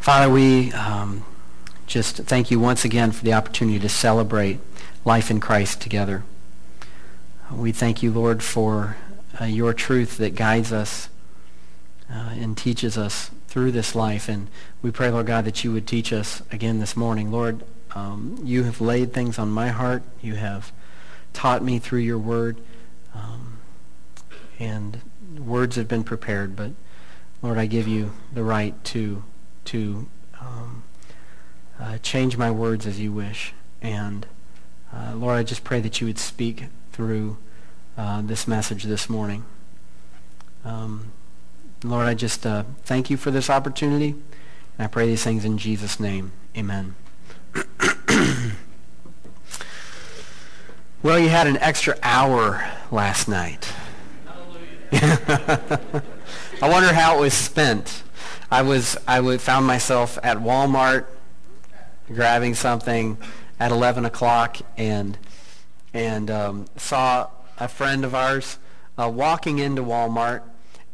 Father, we um, just thank you once again for the opportunity to celebrate life in Christ together. We thank you, Lord, for uh, your truth that guides us uh, and teaches us through this life. And we pray, Lord God, that you would teach us again this morning. Lord, um, you have laid things on my heart. You have taught me through your word. Um, and words have been prepared, but Lord, I give you the right to to um, uh, change my words as you wish. And uh, Lord, I just pray that you would speak through uh, this message this morning. Um, Lord, I just uh, thank you for this opportunity. And I pray these things in Jesus' name. Amen. well, you had an extra hour last night. I wonder how it was spent. I was I would found myself at Walmart grabbing something at 11 o'clock and and um, saw a friend of ours uh, walking into Walmart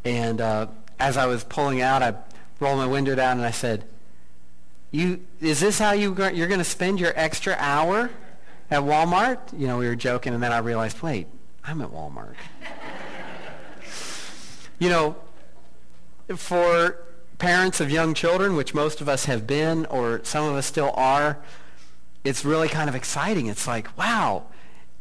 and uh, as I was pulling out I rolled my window down and I said you is this how you you're going to spend your extra hour at Walmart? You know we were joking and then I realized wait I'm at Walmart. You know for parents of young children, which most of us have been, or some of us still are, it's really kind of exciting. It's like, wow,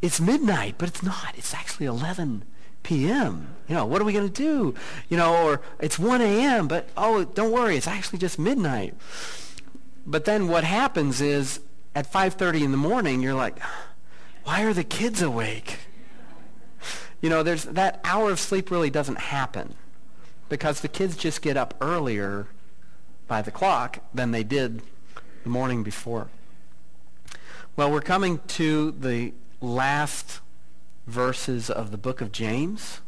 it's midnight, but it's not. It's actually 11 p.m. You know, what are we going to do? You know, or it's 1 a.m., but oh, don't worry, it's actually just midnight. But then what happens is at 5.30 in the morning, you're like, why are the kids awake? You know, there's that hour of sleep really doesn't happen because the kids just get up earlier by the clock than they did the morning before. Well, we're coming to the last verses of the book of James,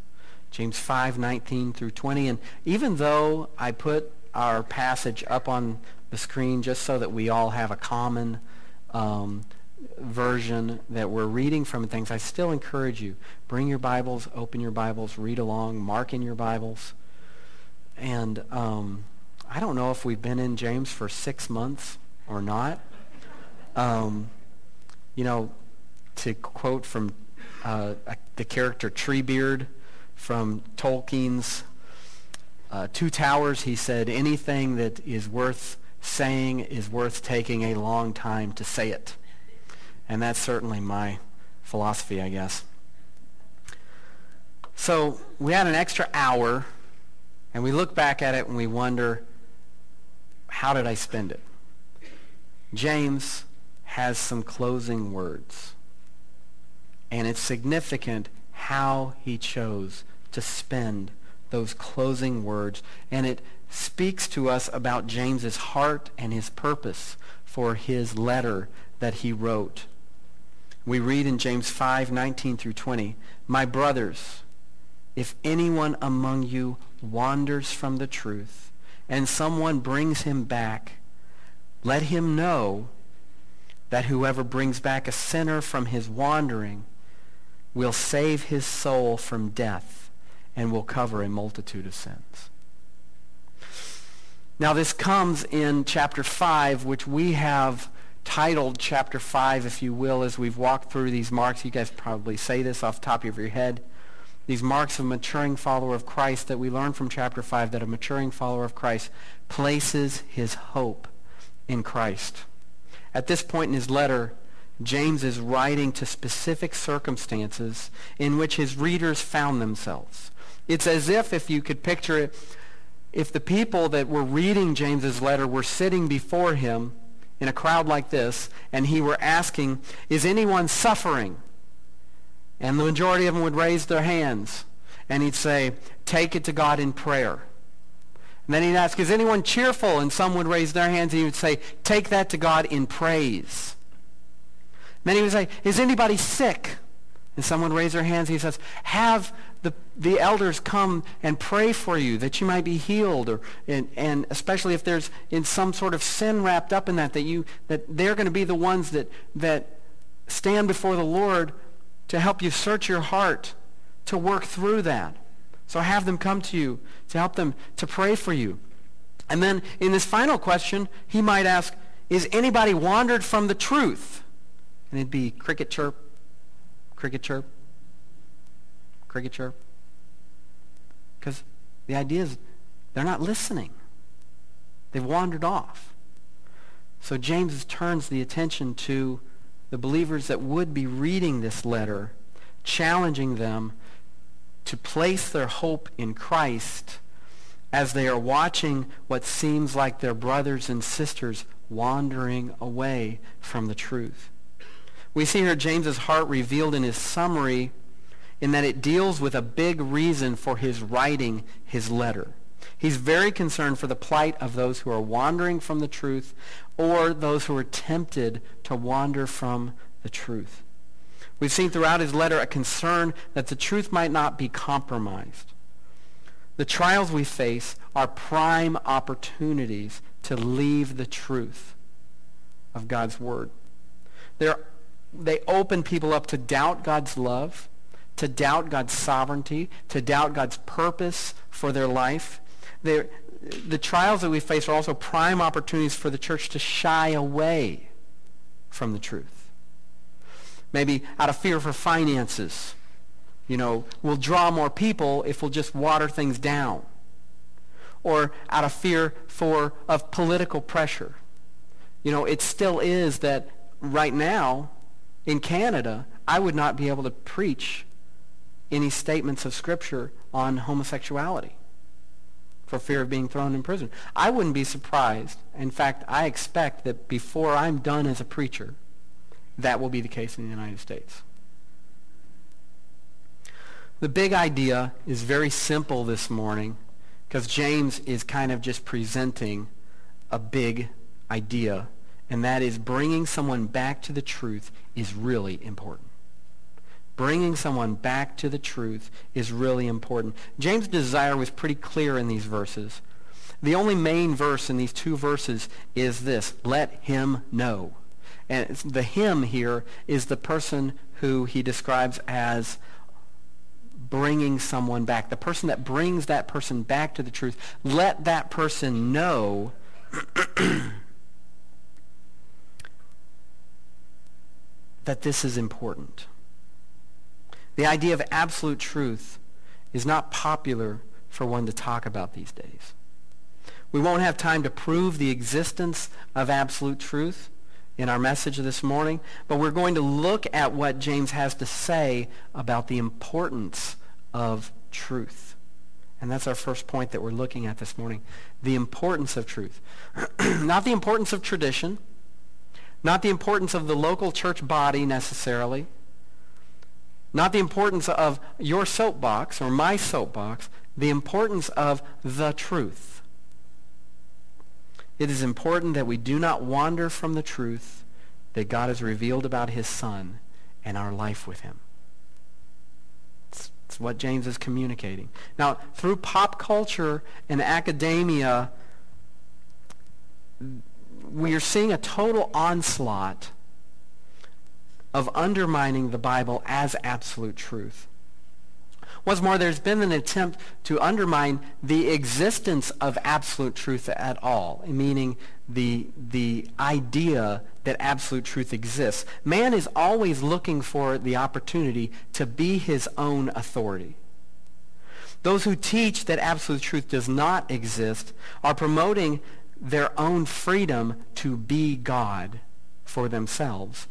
James 5, 19 through 20. And even though I put our passage up on the screen just so that we all have a common um, version that we're reading from things, I still encourage you, bring your Bibles, open your Bibles, read along, mark in your Bibles. And um, I don't know if we've been in James for six months or not. Um, you know, to quote from uh, the character Treebeard from Tolkien's uh, Two Towers, he said, anything that is worth saying is worth taking a long time to say it. And that's certainly my philosophy, I guess. So we had an extra hour and we look back at it and we wonder, how did I spend it? James has some closing words. And it's significant how he chose to spend those closing words. And it speaks to us about James's heart and his purpose for his letter that he wrote. We read in James 5, 19 through 20, My brothers, if anyone among you wanders from the truth and someone brings him back, let him know that whoever brings back a sinner from his wandering will save his soul from death and will cover a multitude of sins. Now this comes in chapter 5, which we have titled chapter 5, if you will, as we've walked through these marks. You guys probably say this off the top of your head these marks of a maturing follower of Christ that we learn from chapter 5 that a maturing follower of Christ places his hope in Christ. At this point in his letter, James is writing to specific circumstances in which his readers found themselves. It's as if, if you could picture it, if the people that were reading James's letter were sitting before him in a crowd like this, and he were asking, is anyone suffering? And the majority of them would raise their hands. And he'd say, take it to God in prayer. And then he'd ask, is anyone cheerful? And some would raise their hands and he would say, take that to God in praise. And then he would say, is anybody sick? And someone would raise their hands and he says, have the, the elders come and pray for you that you might be healed. Or, and, and especially if there's in some sort of sin wrapped up in that, that, you, that they're going to be the ones that, that stand before the Lord to help you search your heart, to work through that. So have them come to you to help them to pray for you. And then in this final question, he might ask, is anybody wandered from the truth? And it'd be cricket chirp, cricket chirp, cricket chirp. Because the idea is they're not listening. They've wandered off. So James turns the attention to the believers that would be reading this letter, challenging them to place their hope in Christ as they are watching what seems like their brothers and sisters wandering away from the truth. We see here James's heart revealed in his summary in that it deals with a big reason for his writing his letter. He's very concerned for the plight of those who are wandering from the truth or those who are tempted to wander from the truth. We've seen throughout his letter a concern that the truth might not be compromised. The trials we face are prime opportunities to leave the truth of God's word. They're, they open people up to doubt God's love, to doubt God's sovereignty, to doubt God's purpose for their life. They're, the trials that we face are also prime opportunities for the church to shy away from the truth. Maybe out of fear for finances you know, we'll draw more people if we'll just water things down. Or out of fear for of political pressure. You know, it still is that right now in Canada, I would not be able to preach any statements of Scripture on homosexuality for fear of being thrown in prison. I wouldn't be surprised. In fact, I expect that before I'm done as a preacher, that will be the case in the United States. The big idea is very simple this morning because James is kind of just presenting a big idea, and that is bringing someone back to the truth is really important. Bringing someone back to the truth is really important. James' desire was pretty clear in these verses. The only main verse in these two verses is this, let him know. And the him here is the person who he describes as bringing someone back, the person that brings that person back to the truth, let that person know that this is important. The idea of absolute truth is not popular for one to talk about these days. We won't have time to prove the existence of absolute truth in our message this morning, but we're going to look at what James has to say about the importance of truth. And that's our first point that we're looking at this morning. The importance of truth. not the importance of tradition, not the importance of the local church body necessarily, not the importance of your soapbox or my soapbox, the importance of the truth. It is important that we do not wander from the truth that God has revealed about his Son and our life with him. It's, it's what James is communicating. Now, through pop culture and academia, we are seeing a total onslaught of undermining the Bible as absolute truth. What's more, there's been an attempt to undermine the existence of absolute truth at all, meaning the, the idea that absolute truth exists. Man is always looking for the opportunity to be his own authority. Those who teach that absolute truth does not exist are promoting their own freedom to be God for themselves.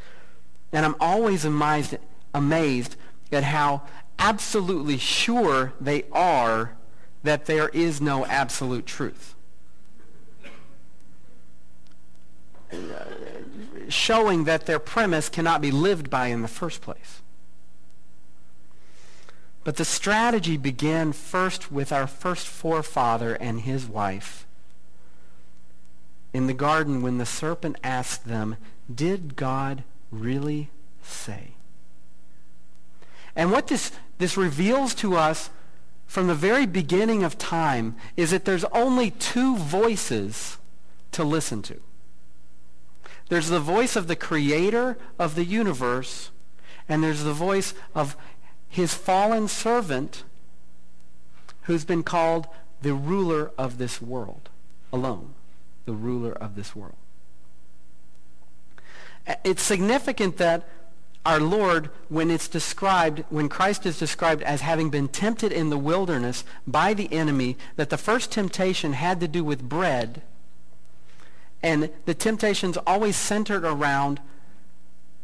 And I'm always amazed, amazed at how absolutely sure they are that there is no absolute truth. Showing that their premise cannot be lived by in the first place. But the strategy began first with our first forefather and his wife. In the garden when the serpent asked them, did God really say? And what this, this reveals to us from the very beginning of time is that there's only two voices to listen to. There's the voice of the creator of the universe, and there's the voice of his fallen servant who's been called the ruler of this world. alone, the ruler of this world. It's significant that our Lord, when it's described, when Christ is described as having been tempted in the wilderness by the enemy, that the first temptation had to do with bread, and the temptations always centered around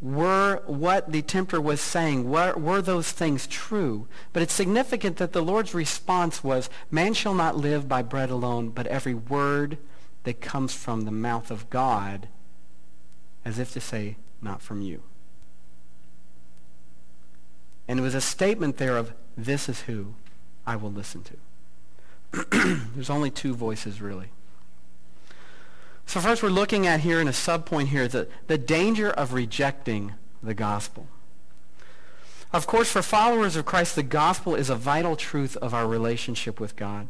were what the tempter was saying, were, were those things true? But it's significant that the Lord's response was, man shall not live by bread alone, but every word that comes from the mouth of God, as if to say, not from you. And it was a statement there of, this is who I will listen to. There's only two voices, really. So first we're looking at here in a subpoint here the, the danger of rejecting the gospel. Of course, for followers of Christ, the gospel is a vital truth of our relationship with God.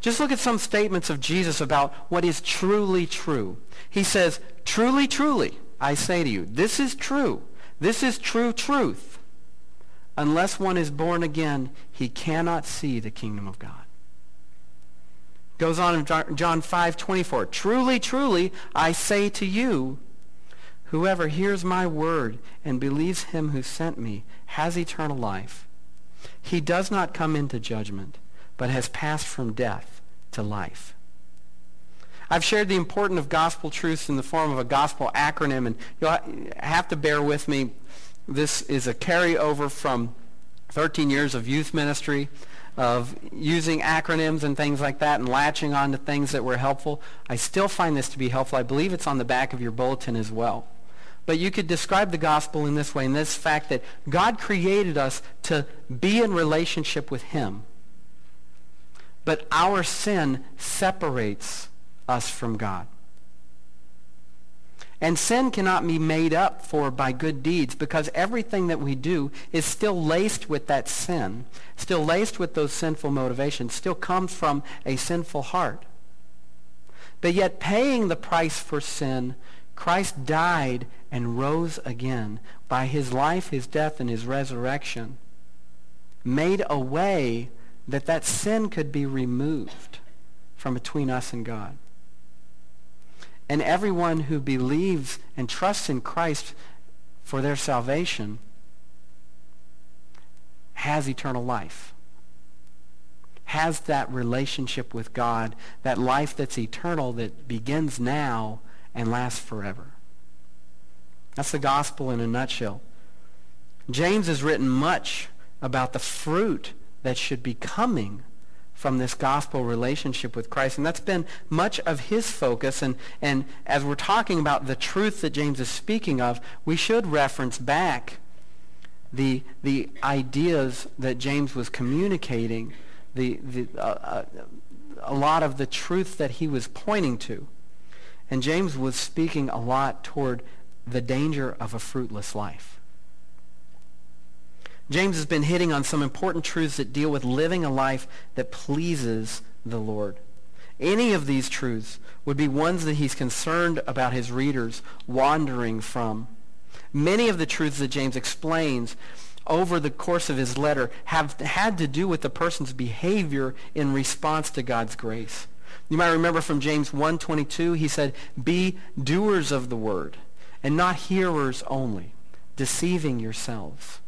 Just look at some statements of Jesus about what is truly true. He says, truly, truly, I say to you, this is true. This is true truth. Unless one is born again, he cannot see the kingdom of God. Goes on in John 5, 24. Truly, truly, I say to you, whoever hears my word and believes him who sent me has eternal life. He does not come into judgment, but has passed from death to life. I've shared the importance of gospel truths in the form of a gospel acronym, and you'll have to bear with me. This is a carryover from 13 years of youth ministry of using acronyms and things like that and latching on to things that were helpful. I still find this to be helpful. I believe it's on the back of your bulletin as well. But you could describe the gospel in this way, in this fact that God created us to be in relationship with him. But our sin separates us from God. And sin cannot be made up for by good deeds because everything that we do is still laced with that sin, still laced with those sinful motivations, still comes from a sinful heart. But yet paying the price for sin, Christ died and rose again by his life, his death, and his resurrection, made a way that that sin could be removed from between us and God. And everyone who believes and trusts in Christ for their salvation has eternal life. Has that relationship with God, that life that's eternal that begins now and lasts forever. That's the gospel in a nutshell. James has written much about the fruit that should be coming from this gospel relationship with Christ. And that's been much of his focus. And, and as we're talking about the truth that James is speaking of, we should reference back the, the ideas that James was communicating, the, the, uh, uh, a lot of the truth that he was pointing to. And James was speaking a lot toward the danger of a fruitless life. James has been hitting on some important truths that deal with living a life that pleases the Lord. Any of these truths would be ones that he's concerned about his readers wandering from. Many of the truths that James explains over the course of his letter have had to do with the person's behavior in response to God's grace. You might remember from James 1.22, he said, Be doers of the word, and not hearers only, deceiving yourselves.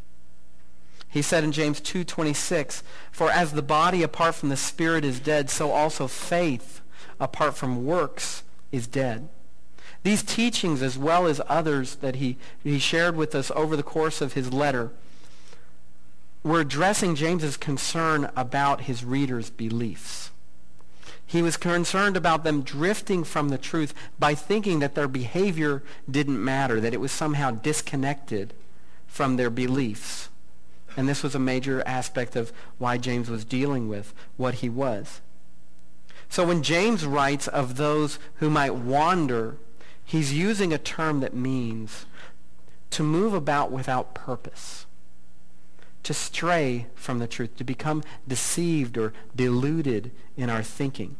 He said in James 2:26, "For as the body apart from the spirit is dead, so also faith apart from works is dead." These teachings as well as others that he, he shared with us over the course of his letter were addressing James's concern about his readers' beliefs. He was concerned about them drifting from the truth by thinking that their behavior didn't matter, that it was somehow disconnected from their beliefs. And this was a major aspect of why James was dealing with what he was. So when James writes of those who might wander, he's using a term that means to move about without purpose, to stray from the truth, to become deceived or deluded in our thinking.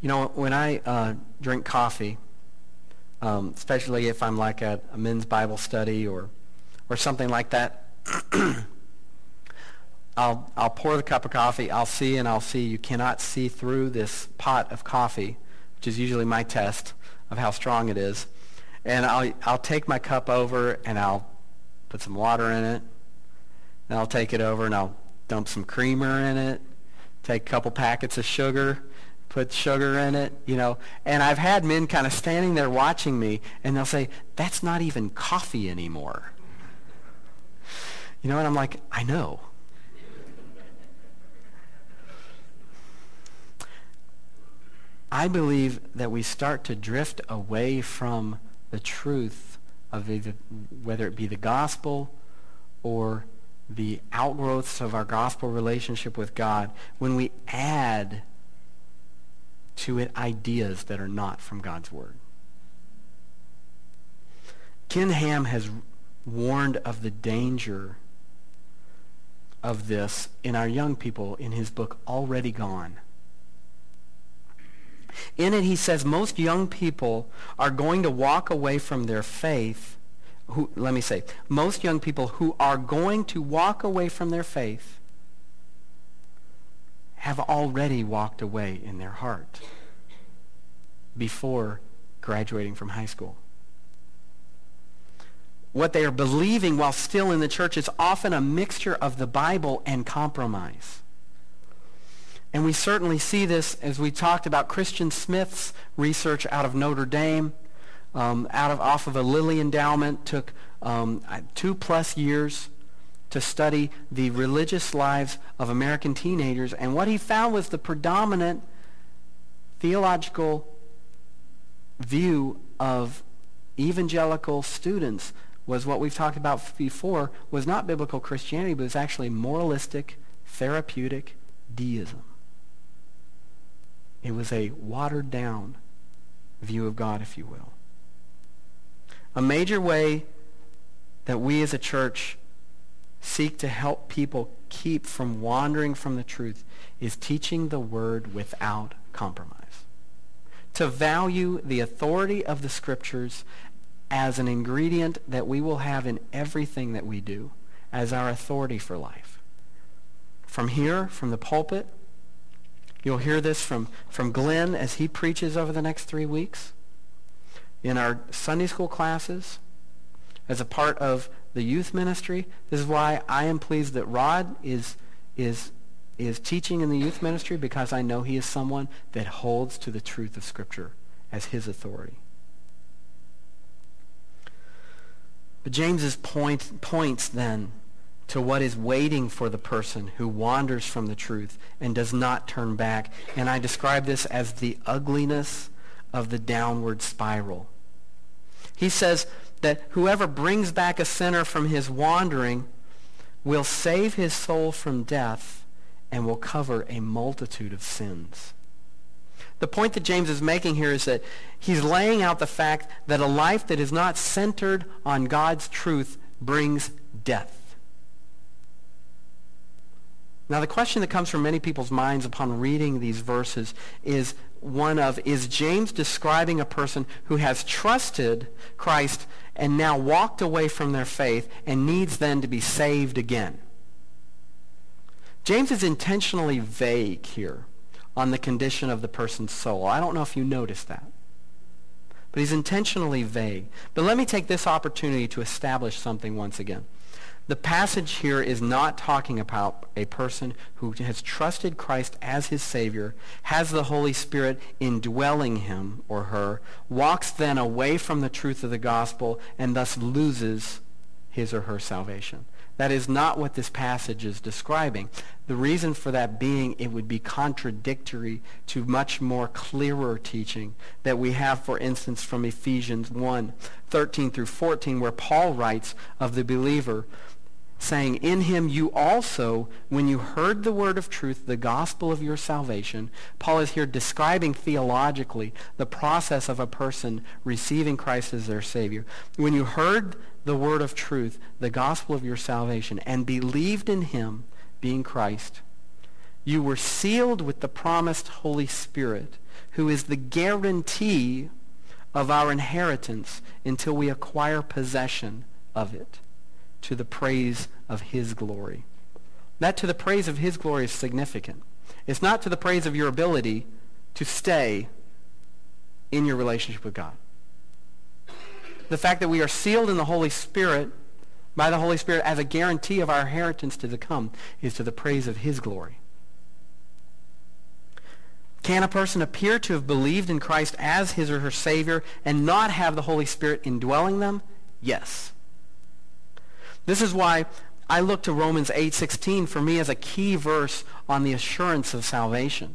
You know, when I uh, drink coffee, um, especially if I'm like at a men's Bible study or or something like that. I'll, I'll pour the cup of coffee. I'll see and I'll see. You cannot see through this pot of coffee, which is usually my test of how strong it is. And I'll, I'll take my cup over and I'll put some water in it. And I'll take it over and I'll dump some creamer in it. Take a couple packets of sugar. Put sugar in it, you know. And I've had men kind of standing there watching me and they'll say, that's not even coffee anymore. You know, and I'm like, I know. I believe that we start to drift away from the truth of either, whether it be the gospel or the outgrowths of our gospel relationship with God when we add to it ideas that are not from God's word. Ken Ham has warned of the danger of this in our young people in his book Already Gone. In it, he says most young people are going to walk away from their faith. Who, let me say, most young people who are going to walk away from their faith have already walked away in their heart before graduating from high school. What they are believing while still in the church is often a mixture of the Bible and compromise. And we certainly see this as we talked about Christian Smith's research out of Notre Dame, um, out of off of a Lilly endowment, took um, two plus years to study the religious lives of American teenagers. And what he found was the predominant theological view of evangelical students was what we've talked about before, was not biblical Christianity, but was actually moralistic, therapeutic deism. It was a watered down view of God, if you will. A major way that we as a church seek to help people keep from wandering from the truth is teaching the word without compromise. To value the authority of the scriptures as an ingredient that we will have in everything that we do as our authority for life. From here, from the pulpit, You'll hear this from, from Glenn as he preaches over the next three weeks. In our Sunday school classes, as a part of the youth ministry. This is why I am pleased that Rod is, is, is teaching in the youth ministry because I know he is someone that holds to the truth of Scripture as his authority. But James's point points then to what is waiting for the person who wanders from the truth and does not turn back. And I describe this as the ugliness of the downward spiral. He says that whoever brings back a sinner from his wandering will save his soul from death and will cover a multitude of sins. The point that James is making here is that he's laying out the fact that a life that is not centered on God's truth brings death. Now, the question that comes from many people's minds upon reading these verses is one of, is James describing a person who has trusted Christ and now walked away from their faith and needs then to be saved again? James is intentionally vague here on the condition of the person's soul. I don't know if you noticed that. But he's intentionally vague. But let me take this opportunity to establish something once again. The passage here is not talking about a person who has trusted Christ as his Savior, has the Holy Spirit indwelling him or her, walks then away from the truth of the gospel, and thus loses his or her salvation. That is not what this passage is describing. The reason for that being it would be contradictory to much more clearer teaching that we have, for instance, from Ephesians 1, 13 through 14, where Paul writes of the believer, saying, In him you also, when you heard the word of truth, the gospel of your salvation, Paul is here describing theologically the process of a person receiving Christ as their Savior. When you heard the word of truth, the gospel of your salvation, and believed in him, being Christ, you were sealed with the promised Holy Spirit, who is the guarantee of our inheritance until we acquire possession of it to the praise of his glory. That to the praise of his glory is significant. It's not to the praise of your ability to stay in your relationship with God. The fact that we are sealed in the Holy Spirit by the Holy Spirit as a guarantee of our inheritance to come is to the praise of his glory. Can a person appear to have believed in Christ as his or her Savior and not have the Holy Spirit indwelling them? Yes. This is why I look to Romans 8:16 for me as a key verse on the assurance of salvation.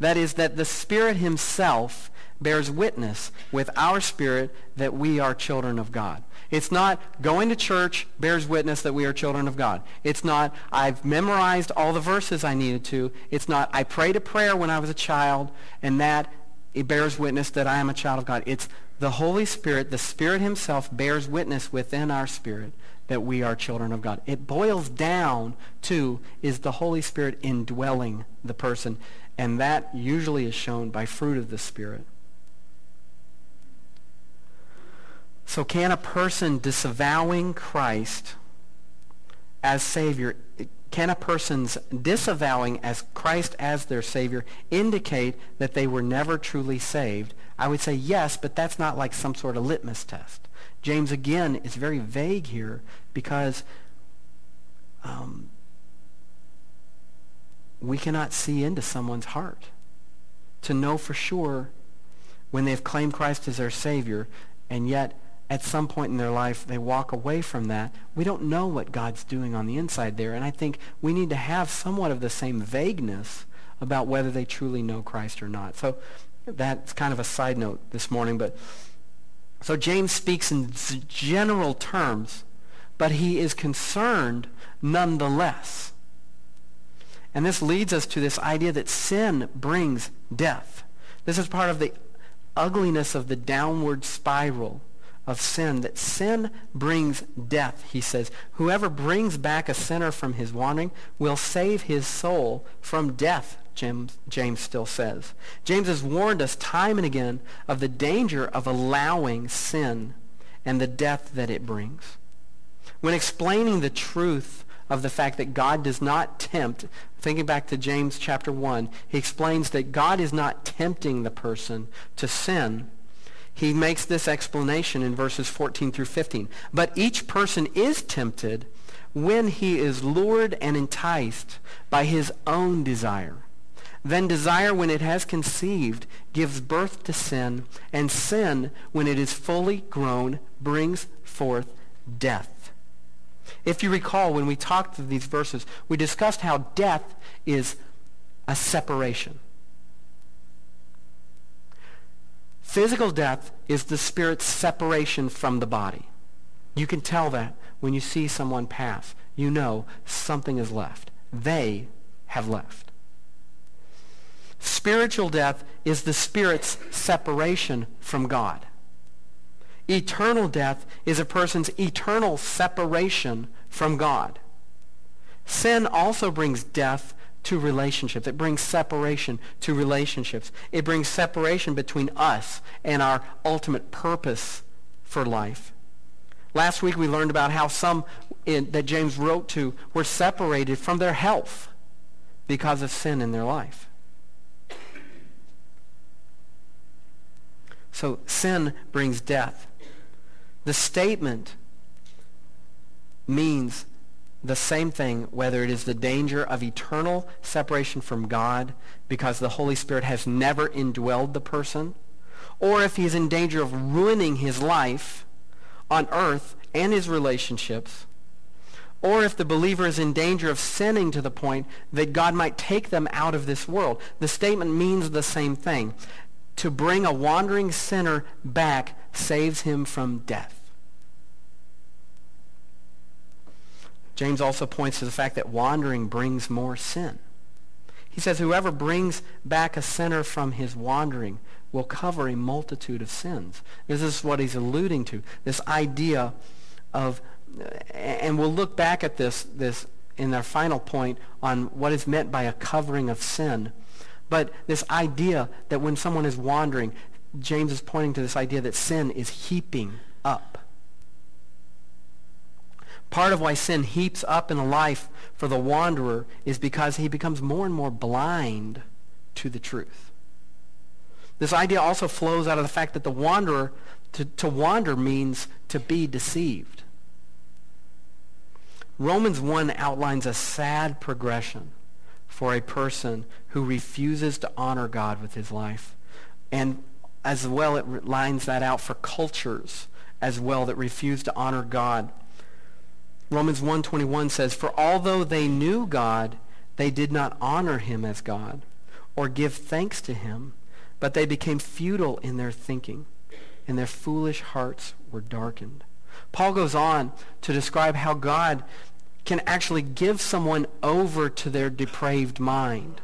That is that the Spirit himself bears witness with our spirit that we are children of God. It's not going to church bears witness that we are children of God. It's not I've memorized all the verses I needed to. It's not I prayed a prayer when I was a child and that it bears witness that I am a child of God. It's the Holy Spirit, the Spirit himself bears witness within our spirit that we are children of God. It boils down to is the Holy Spirit indwelling the person, and that usually is shown by fruit of the Spirit. So can a person disavowing Christ as Savior, can a person's disavowing as Christ as their Savior indicate that they were never truly saved? I would say yes, but that's not like some sort of litmus test. James, again, is very vague here because um, we cannot see into someone's heart to know for sure when they've claimed Christ as their Savior and yet at some point in their life they walk away from that. We don't know what God's doing on the inside there. And I think we need to have somewhat of the same vagueness about whether they truly know Christ or not. So that's kind of a side note this morning. But so James speaks in general terms, but he is concerned nonetheless. And this leads us to this idea that sin brings death. This is part of the ugliness of the downward spiral of sin, that sin brings death, he says. Whoever brings back a sinner from his wandering will save his soul from death, James, James still says. James has warned us time and again of the danger of allowing sin and the death that it brings. When explaining the truth of the fact that God does not tempt, thinking back to James chapter 1, he explains that God is not tempting the person to sin, he makes this explanation in verses 14 through 15. But each person is tempted when he is lured and enticed by his own desire. Then desire, when it has conceived, gives birth to sin, and sin, when it is fully grown, brings forth death. If you recall, when we talked through these verses, we discussed how death is a separation. Physical death is the spirit's separation from the body. You can tell that when you see someone pass. You know something is left. They have left. Spiritual death is the spirit's separation from God. Eternal death is a person's eternal separation from God. Sin also brings death to relationships. It brings separation to relationships. It brings separation between us and our ultimate purpose for life. Last week we learned about how some in, that James wrote to were separated from their health because of sin in their life. So sin brings death. The statement means the same thing whether it is the danger of eternal separation from God because the Holy Spirit has never indwelled the person, or if he's in danger of ruining his life on earth and his relationships, or if the believer is in danger of sinning to the point that God might take them out of this world. The statement means the same thing. To bring a wandering sinner back saves him from death. James also points to the fact that wandering brings more sin. He says, whoever brings back a sinner from his wandering will cover a multitude of sins. This is what he's alluding to, this idea of, and we'll look back at this, this in our final point on what is meant by a covering of sin. But this idea that when someone is wandering, James is pointing to this idea that sin is heaping up. Part of why sin heaps up in a life for the wanderer is because he becomes more and more blind to the truth. This idea also flows out of the fact that the wanderer, to, to wander means to be deceived. Romans 1 outlines a sad progression for a person who refuses to honor God with his life. And as well, it lines that out for cultures as well that refuse to honor God. Romans 1.21 says, For although they knew God, they did not honor him as God or give thanks to him, but they became futile in their thinking, and their foolish hearts were darkened. Paul goes on to describe how God can actually give someone over to their depraved mind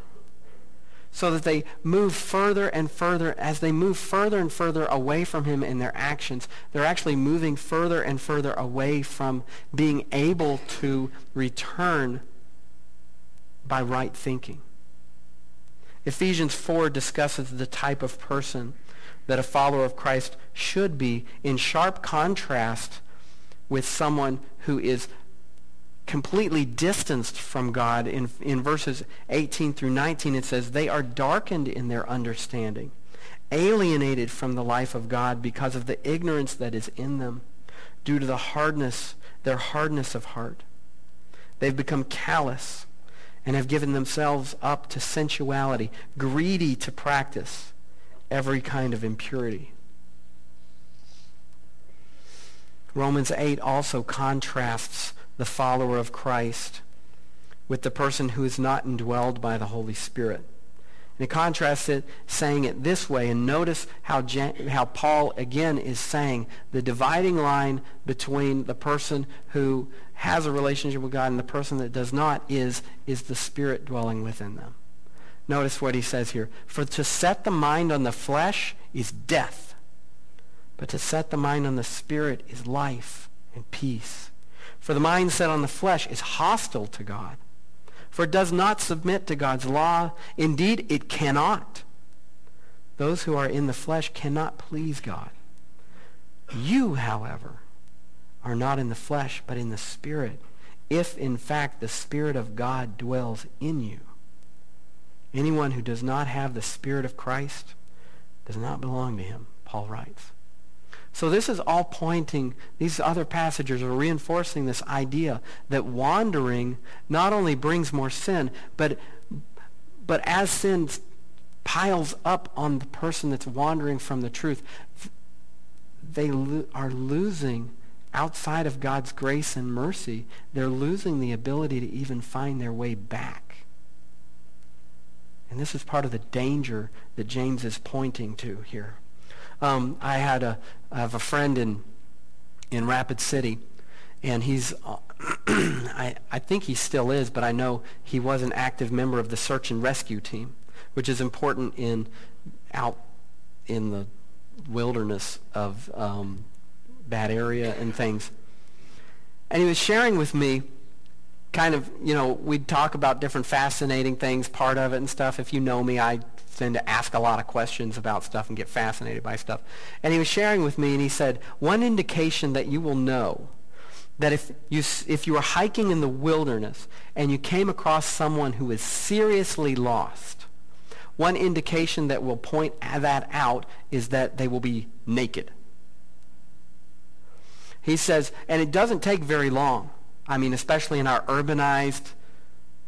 so that they move further and further. As they move further and further away from him in their actions, they're actually moving further and further away from being able to return by right thinking. Ephesians 4 discusses the type of person that a follower of Christ should be in sharp contrast with someone who is completely distanced from God. In, in verses 18 through 19, it says, They are darkened in their understanding, alienated from the life of God because of the ignorance that is in them, due to the hardness, their hardness of heart. They've become callous and have given themselves up to sensuality, greedy to practice every kind of impurity. Romans 8 also contrasts the follower of Christ with the person who is not indwelled by the Holy Spirit. And it contrasts it, saying it this way, and notice how, how Paul again is saying the dividing line between the person who has a relationship with God and the person that does not is, is the Spirit dwelling within them. Notice what he says here. For to set the mind on the flesh is death, but to set the mind on the Spirit is life and peace. For the mind set on the flesh is hostile to God, for it does not submit to God's law. Indeed, it cannot. Those who are in the flesh cannot please God. You, however, are not in the flesh, but in the Spirit, if in fact the Spirit of God dwells in you. Anyone who does not have the Spirit of Christ does not belong to him, Paul writes. So this is all pointing, these other passages are reinforcing this idea that wandering not only brings more sin, but, but as sin piles up on the person that's wandering from the truth, they lo- are losing outside of God's grace and mercy, they're losing the ability to even find their way back. And this is part of the danger that James is pointing to here. Um, I had a I have a friend in in Rapid City, and he's uh, I I think he still is, but I know he was an active member of the search and rescue team, which is important in out in the wilderness of um, area and things. And he was sharing with me kind of, you know, we'd talk about different fascinating things, part of it and stuff. If you know me, I tend to ask a lot of questions about stuff and get fascinated by stuff. And he was sharing with me, and he said, one indication that you will know that if you, if you were hiking in the wilderness and you came across someone who is seriously lost, one indication that will point that out is that they will be naked. He says, and it doesn't take very long. I mean, especially in our urbanized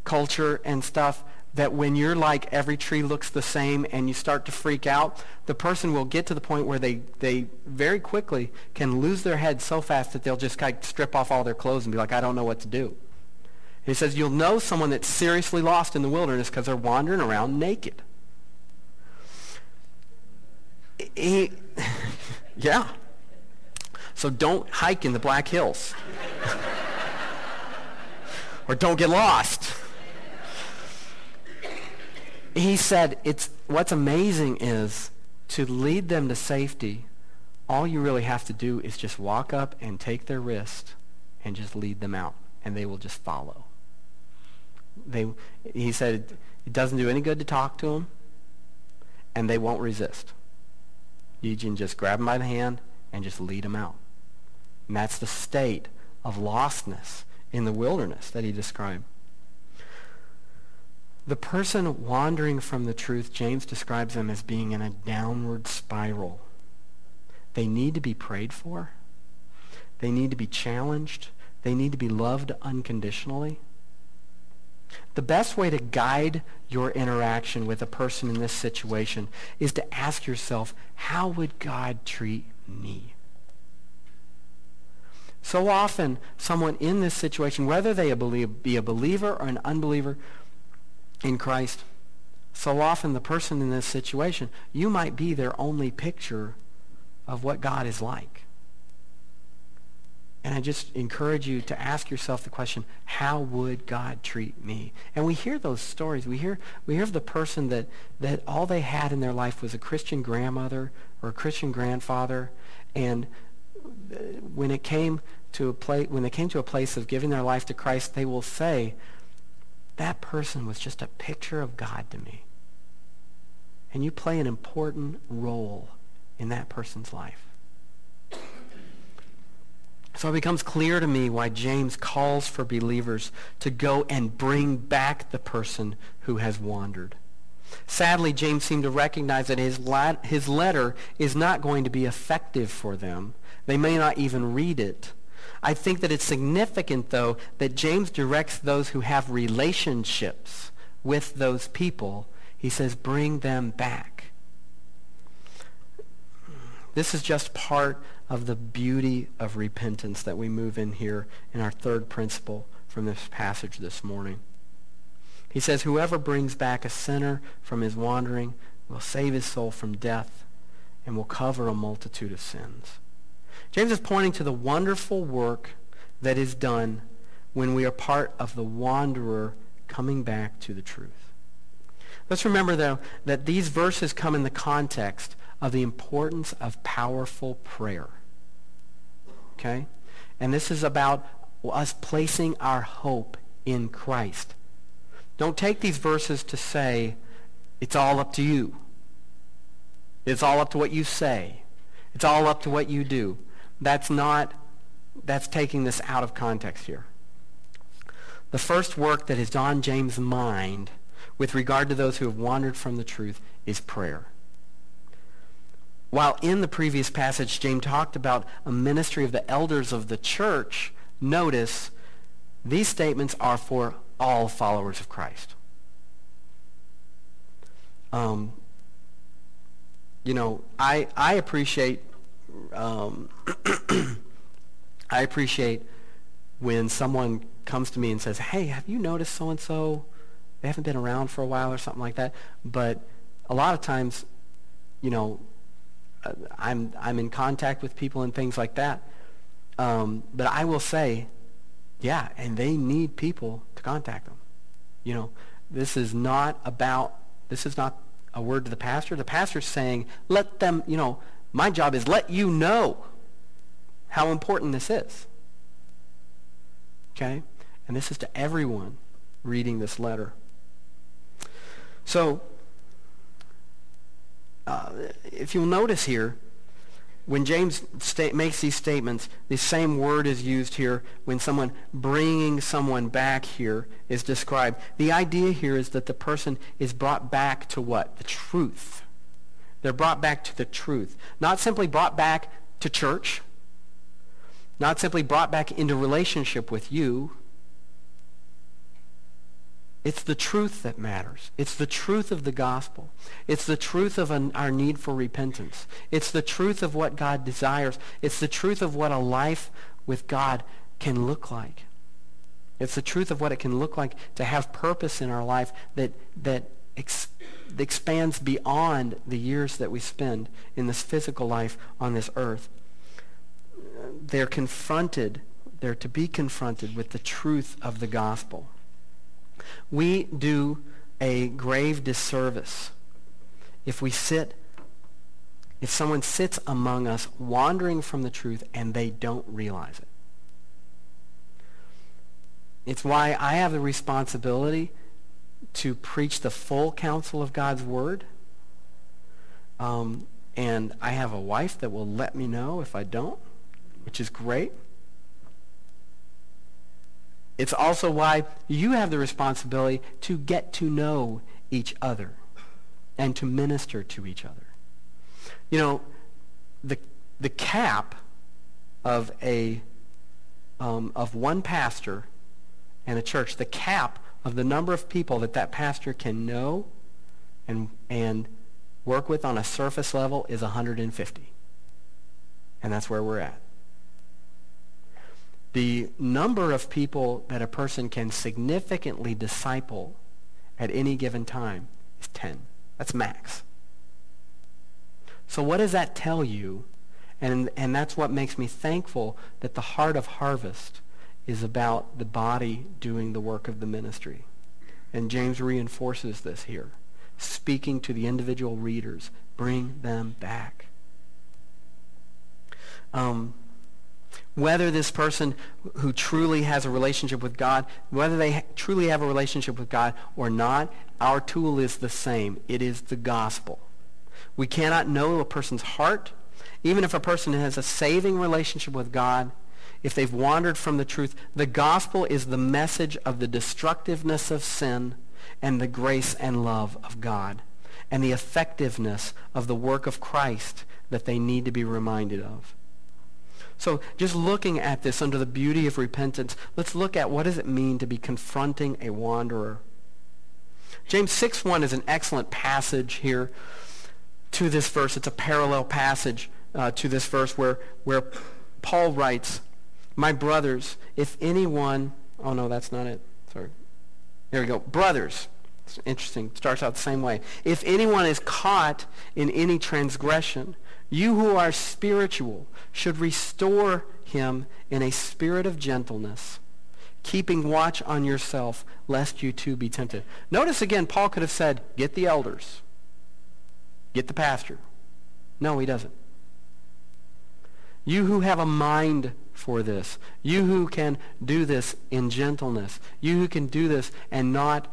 culture and stuff, that when you're like every tree looks the same and you start to freak out, the person will get to the point where they, they very quickly can lose their head so fast that they'll just of strip off all their clothes and be like, I don't know what to do. He says you'll know someone that's seriously lost in the wilderness because they're wandering around naked. He, yeah. So don't hike in the Black Hills. or don't get lost he said, it's, what's amazing is to lead them to safety, all you really have to do is just walk up and take their wrist and just lead them out, and they will just follow. They, he said it, doesn't do any good to talk to them, and they won't resist. You can just grab them by the hand and just lead them out. And that's the state of lostness in the wilderness that he described. The person wandering from the truth, James describes them as being in a downward spiral. They need to be prayed for. They need to be challenged. They need to be loved unconditionally. The best way to guide your interaction with a person in this situation is to ask yourself, how would God treat me? So often, someone in this situation, whether they be a believer or an unbeliever in Christ, so often the person in this situation, you might be their only picture of what God is like. And I just encourage you to ask yourself the question, how would God treat me? And we hear those stories. We hear, we hear of the person that, that all they had in their life was a Christian grandmother or a Christian grandfather. And uh, when it came to a place, when they came to a place of giving their life to Christ, they will say, that person was just a picture of God to me. And you play an important role in that person's life. So it becomes clear to me why James calls for believers to go and bring back the person who has wandered. Sadly, James seemed to recognize that his, his letter is not going to be effective for them. They may not even read it. I think that it's significant, though, that James directs those who have relationships with those people. He says, bring them back. This is just part of the beauty of repentance that we move in here in our third principle from this passage this morning. He says, whoever brings back a sinner from his wandering will save his soul from death and will cover a multitude of sins. James is pointing to the wonderful work that is done when we are part of the wanderer coming back to the truth. Let's remember, though, that these verses come in the context of the importance of powerful prayer. Okay? And this is about us placing our hope in Christ. Don't take these verses to say, it's all up to you. It's all up to what you say. It's all up to what you do. That's not, that's taking this out of context here. The first work that is on James' mind with regard to those who have wandered from the truth is prayer. While in the previous passage, James talked about a ministry of the elders of the church, notice these statements are for all followers of Christ. Um, you know, I, I appreciate um, I appreciate when someone comes to me and says, hey, have you noticed so-and-so? They haven't been around for a while or something like that. But a lot of times, you know, uh, I'm, I'm in contact with people and things like that. Um, but I will say, yeah, and they need people to contact them. You know, this is not about, this is not a word to the pastor. The pastor's saying, let them, you know, my job is let you know how important this is. Okay? And this is to everyone reading this letter. So, uh, if you'll notice here, when James sta- makes these statements, the same word is used here when someone bringing someone back here is described. The idea here is that the person is brought back to what? The truth. They're brought back to the truth. Not simply brought back to church. Not simply brought back into relationship with you. It's the truth that matters. It's the truth of the gospel. It's the truth of an, our need for repentance. It's the truth of what God desires. It's the truth of what a life with God can look like. It's the truth of what it can look like to have purpose in our life that, that ex- expands beyond the years that we spend in this physical life on this earth. They're confronted, they're to be confronted with the truth of the gospel. We do a grave disservice if we sit, if someone sits among us wandering from the truth and they don't realize it. It's why I have the responsibility to preach the full counsel of God's word. Um, and I have a wife that will let me know if I don't, which is great. It's also why you have the responsibility to get to know each other and to minister to each other. You know, the, the cap of a um, of one pastor and a church, the cap of the number of people that that pastor can know and, and work with on a surface level is 150. And that's where we're at. The number of people that a person can significantly disciple at any given time is 10. That's max. So what does that tell you? And, and that's what makes me thankful that the heart of harvest is about the body doing the work of the ministry. And James reinforces this here, speaking to the individual readers. Bring them back. Um, whether this person who truly has a relationship with God, whether they ha- truly have a relationship with God or not, our tool is the same. It is the gospel. We cannot know a person's heart. Even if a person has a saving relationship with God, if they've wandered from the truth, the gospel is the message of the destructiveness of sin and the grace and love of God and the effectiveness of the work of Christ that they need to be reminded of. So just looking at this under the beauty of repentance, let's look at what does it mean to be confronting a wanderer. James 6.1 is an excellent passage here to this verse. It's a parallel passage uh, to this verse where, where Paul writes, My brothers, if anyone... Oh, no, that's not it. Sorry. There we go. Brothers. It's interesting. It starts out the same way. If anyone is caught in any transgression, you who are spiritual should restore him in a spirit of gentleness, keeping watch on yourself, lest you too be tempted. Notice again, Paul could have said, get the elders. Get the pastor. No, he doesn't. You who have a mind for this. You who can do this in gentleness. You who can do this and not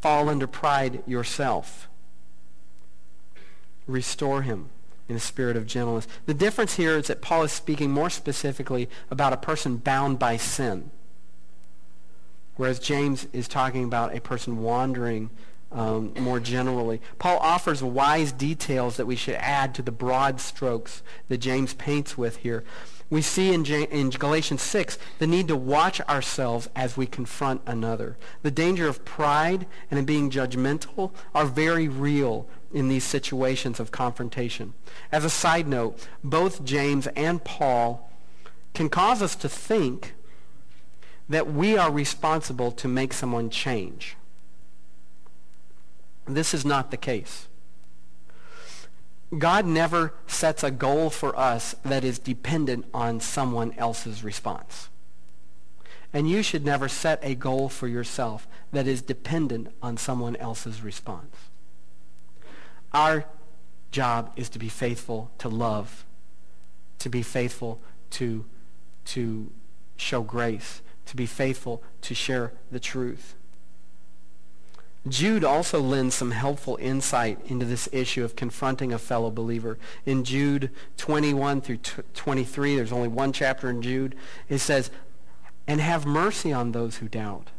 fall under pride yourself. Restore him in a spirit of gentleness. The difference here is that Paul is speaking more specifically about a person bound by sin, whereas James is talking about a person wandering um, more generally. Paul offers wise details that we should add to the broad strokes that James paints with here. We see in, in Galatians 6 the need to watch ourselves as we confront another. The danger of pride and of being judgmental are very real in these situations of confrontation. As a side note, both James and Paul can cause us to think that we are responsible to make someone change. This is not the case. God never sets a goal for us that is dependent on someone else's response. And you should never set a goal for yourself that is dependent on someone else's response. Our job is to be faithful to love, to be faithful to, to show grace, to be faithful to share the truth. Jude also lends some helpful insight into this issue of confronting a fellow believer. In Jude 21 through 23, there's only one chapter in Jude, it says, And have mercy on those who doubt.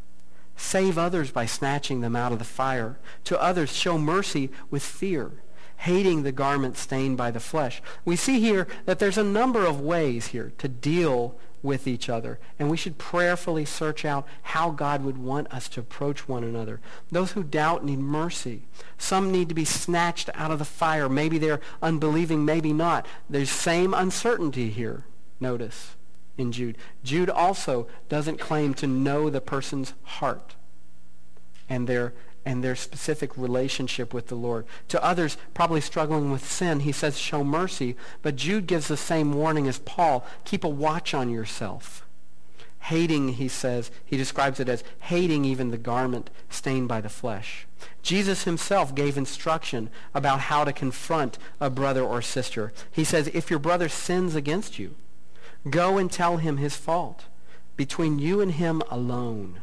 Save others by snatching them out of the fire. To others show mercy with fear, hating the garment stained by the flesh. We see here that there's a number of ways here to deal with each other. And we should prayerfully search out how God would want us to approach one another. Those who doubt need mercy. Some need to be snatched out of the fire. Maybe they're unbelieving, maybe not. There's same uncertainty here, notice, in Jude. Jude also doesn't claim to know the person's heart and their and their specific relationship with the Lord. To others probably struggling with sin, he says, show mercy. But Jude gives the same warning as Paul. Keep a watch on yourself. Hating, he says, he describes it as hating even the garment stained by the flesh. Jesus himself gave instruction about how to confront a brother or sister. He says, if your brother sins against you, go and tell him his fault between you and him alone.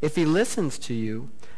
If he listens to you,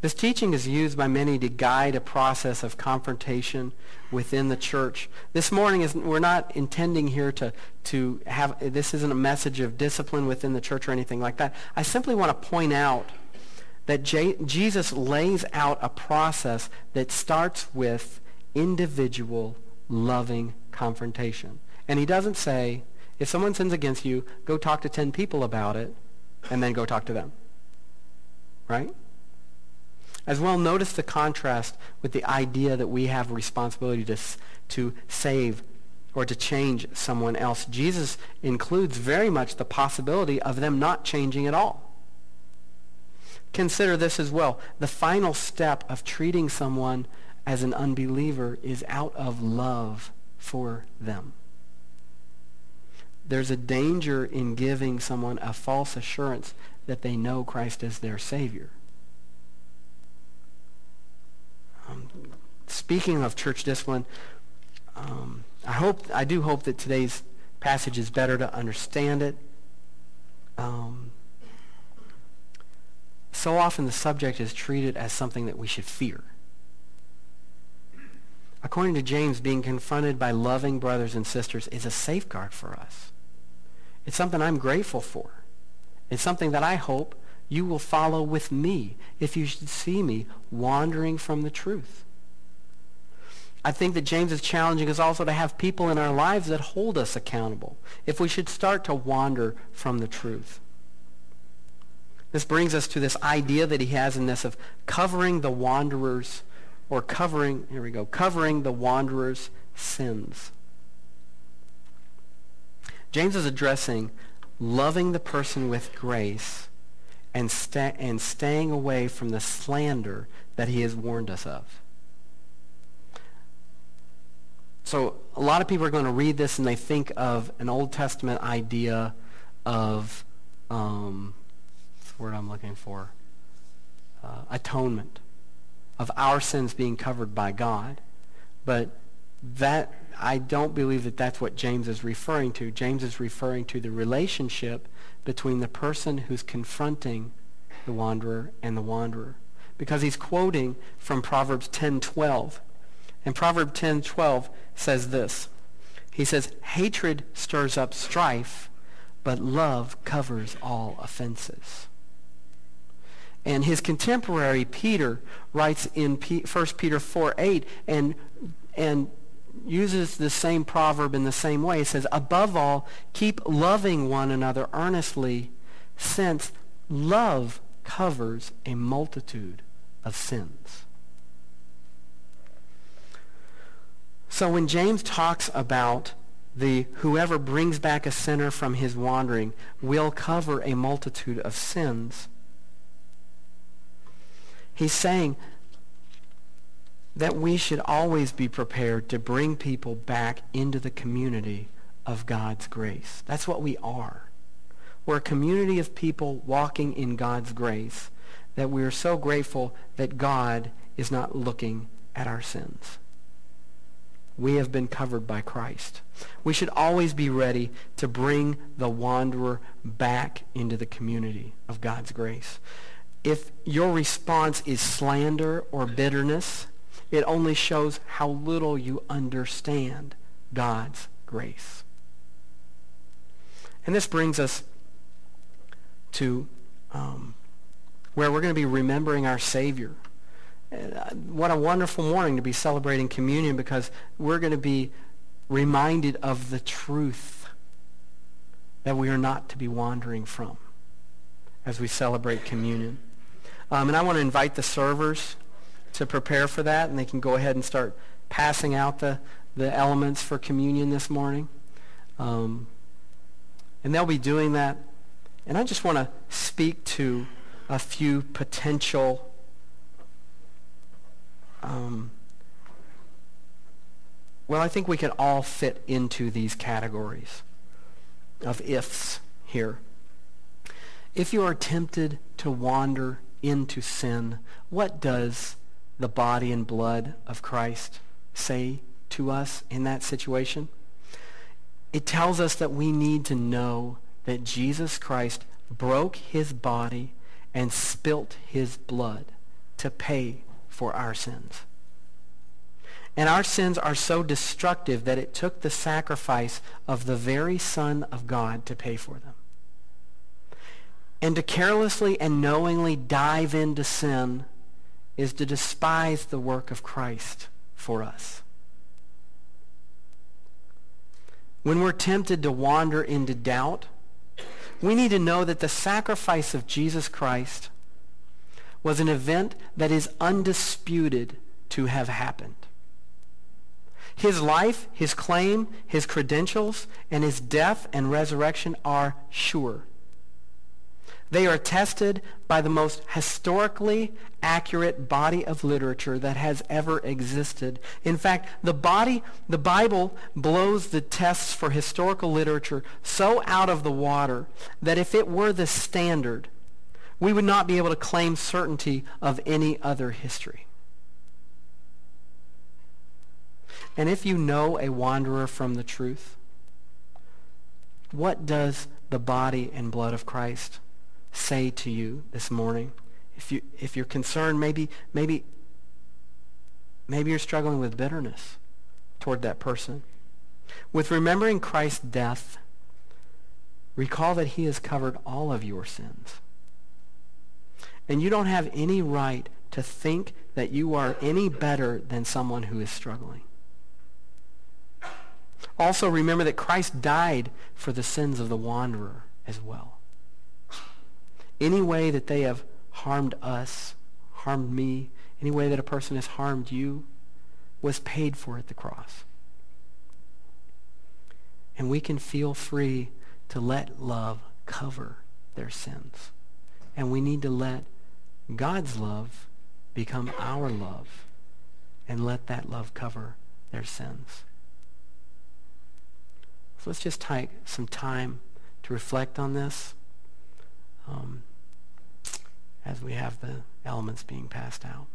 This teaching is used by many to guide a process of confrontation within the church. This morning, is, we're not intending here to, to have, this isn't a message of discipline within the church or anything like that. I simply want to point out that J- Jesus lays out a process that starts with individual loving confrontation. And he doesn't say, if someone sins against you, go talk to 10 people about it and then go talk to them. Right? As well, notice the contrast with the idea that we have a responsibility to, to save or to change someone else. Jesus includes very much the possibility of them not changing at all. Consider this as well. The final step of treating someone as an unbeliever is out of love for them. There's a danger in giving someone a false assurance that they know Christ as their Savior. Um, speaking of church discipline, um, I hope I do hope that today's passage is better to understand it. Um, so often the subject is treated as something that we should fear. According to James, being confronted by loving brothers and sisters is a safeguard for us. It's something I'm grateful for. It's something that I hope you will follow with me if you should see me wandering from the truth. I think that James is challenging us also to have people in our lives that hold us accountable if we should start to wander from the truth. This brings us to this idea that he has in this of covering the wanderer's or covering, here we go, covering the wanderer's sins. James is addressing loving the person with grace and, sta- and staying away from the slander that he has warned us of. So a lot of people are going to read this and they think of an Old Testament idea of, um, what's the word I'm looking for? Uh, atonement of our sins being covered by God. But that I don't believe that that's what James is referring to. James is referring to the relationship between the person who's confronting the wanderer and the wanderer. Because he's quoting from Proverbs 10:12. And Proverbs 10:12 says this. He says, "Hatred stirs up strife, but love covers all offenses." And his contemporary Peter writes in 1 Peter 4, 8 and, and uses the same proverb in the same way. He says, above all, keep loving one another earnestly, since love covers a multitude of sins. So when James talks about the whoever brings back a sinner from his wandering will cover a multitude of sins, He's saying that we should always be prepared to bring people back into the community of God's grace. That's what we are. We're a community of people walking in God's grace that we are so grateful that God is not looking at our sins. We have been covered by Christ. We should always be ready to bring the wanderer back into the community of God's grace if your response is slander or bitterness, it only shows how little you understand God's grace. And this brings us to um, where we're going to be remembering our Savior. Uh, what a wonderful morning to be celebrating communion because we're going to be reminded of the truth that we are not to be wandering from as we celebrate communion. Um, and I want to invite the servers to prepare for that, and they can go ahead and start passing out the, the elements for communion this morning. Um, and they'll be doing that. And I just want to speak to a few potential um, well, I think we can all fit into these categories of ifs here. If you are tempted to wander into sin, what does the body and blood of Christ say to us in that situation? It tells us that we need to know that Jesus Christ broke his body and spilt his blood to pay for our sins. And our sins are so destructive that it took the sacrifice of the very Son of God to pay for them. And to carelessly and knowingly dive into sin is to despise the work of Christ for us. When we're tempted to wander into doubt, we need to know that the sacrifice of Jesus Christ was an event that is undisputed to have happened. His life, his claim, his credentials, and his death and resurrection are sure. They are tested by the most historically accurate body of literature that has ever existed. In fact, the body, the Bible blows the tests for historical literature so out of the water that if it were the standard, we would not be able to claim certainty of any other history. And if you know a wanderer from the truth, what does the body and blood of Christ say to you this morning. If, you, if you're concerned, maybe, maybe, maybe you're struggling with bitterness toward that person. With remembering Christ's death, recall that he has covered all of your sins. And you don't have any right to think that you are any better than someone who is struggling. Also remember that Christ died for the sins of the wanderer as well. Any way that they have harmed us, harmed me, any way that a person has harmed you, was paid for at the cross. And we can feel free to let love cover their sins. And we need to let God's love become our love and let that love cover their sins. So let's just take some time to reflect on this. Um, as we have the elements being passed out.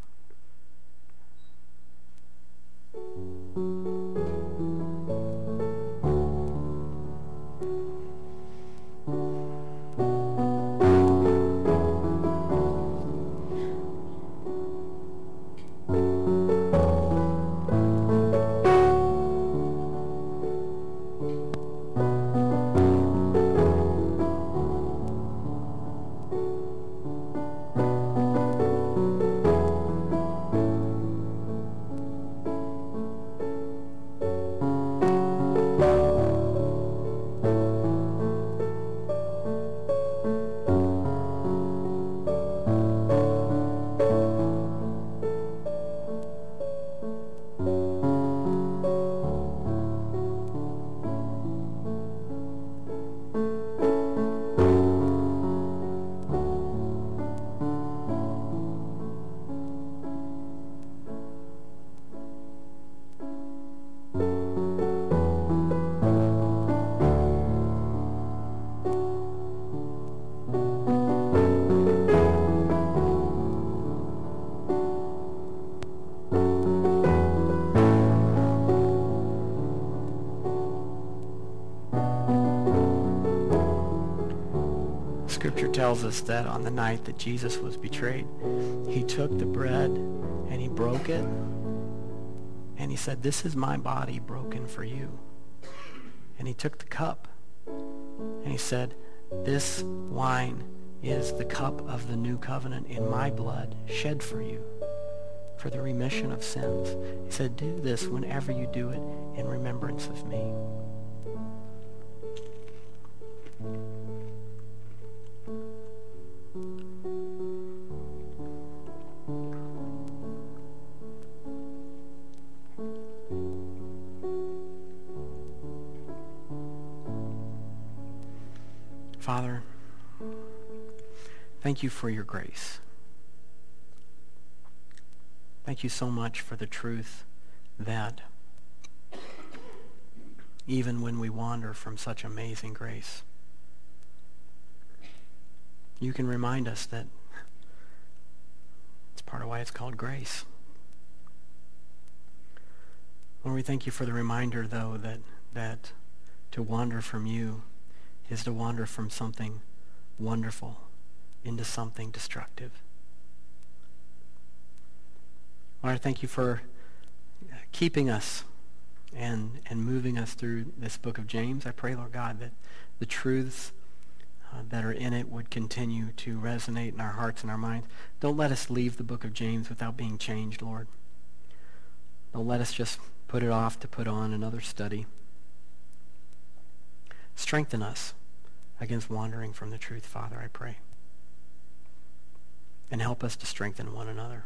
Tells us that on the night that Jesus was betrayed, he took the bread and he broke it. And he said, this is my body broken for you. And he took the cup and he said, this wine is the cup of the new covenant in my blood shed for you for the remission of sins. He said, do this whenever you do it in remembrance of me. Thank you for your grace. Thank you so much for the truth that even when we wander from such amazing grace, you can remind us that it's part of why it's called grace. Lord, we thank you for the reminder, though, that, that to wander from you is to wander from something wonderful into something destructive. Lord, thank you for keeping us and, and moving us through this book of James. I pray, Lord God, that the truths uh, that are in it would continue to resonate in our hearts and our minds. Don't let us leave the book of James without being changed, Lord. Don't let us just put it off to put on another study. Strengthen us against wandering from the truth, Father, I pray. And help us to strengthen one another.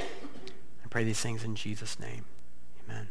I pray these things in Jesus' name. Amen.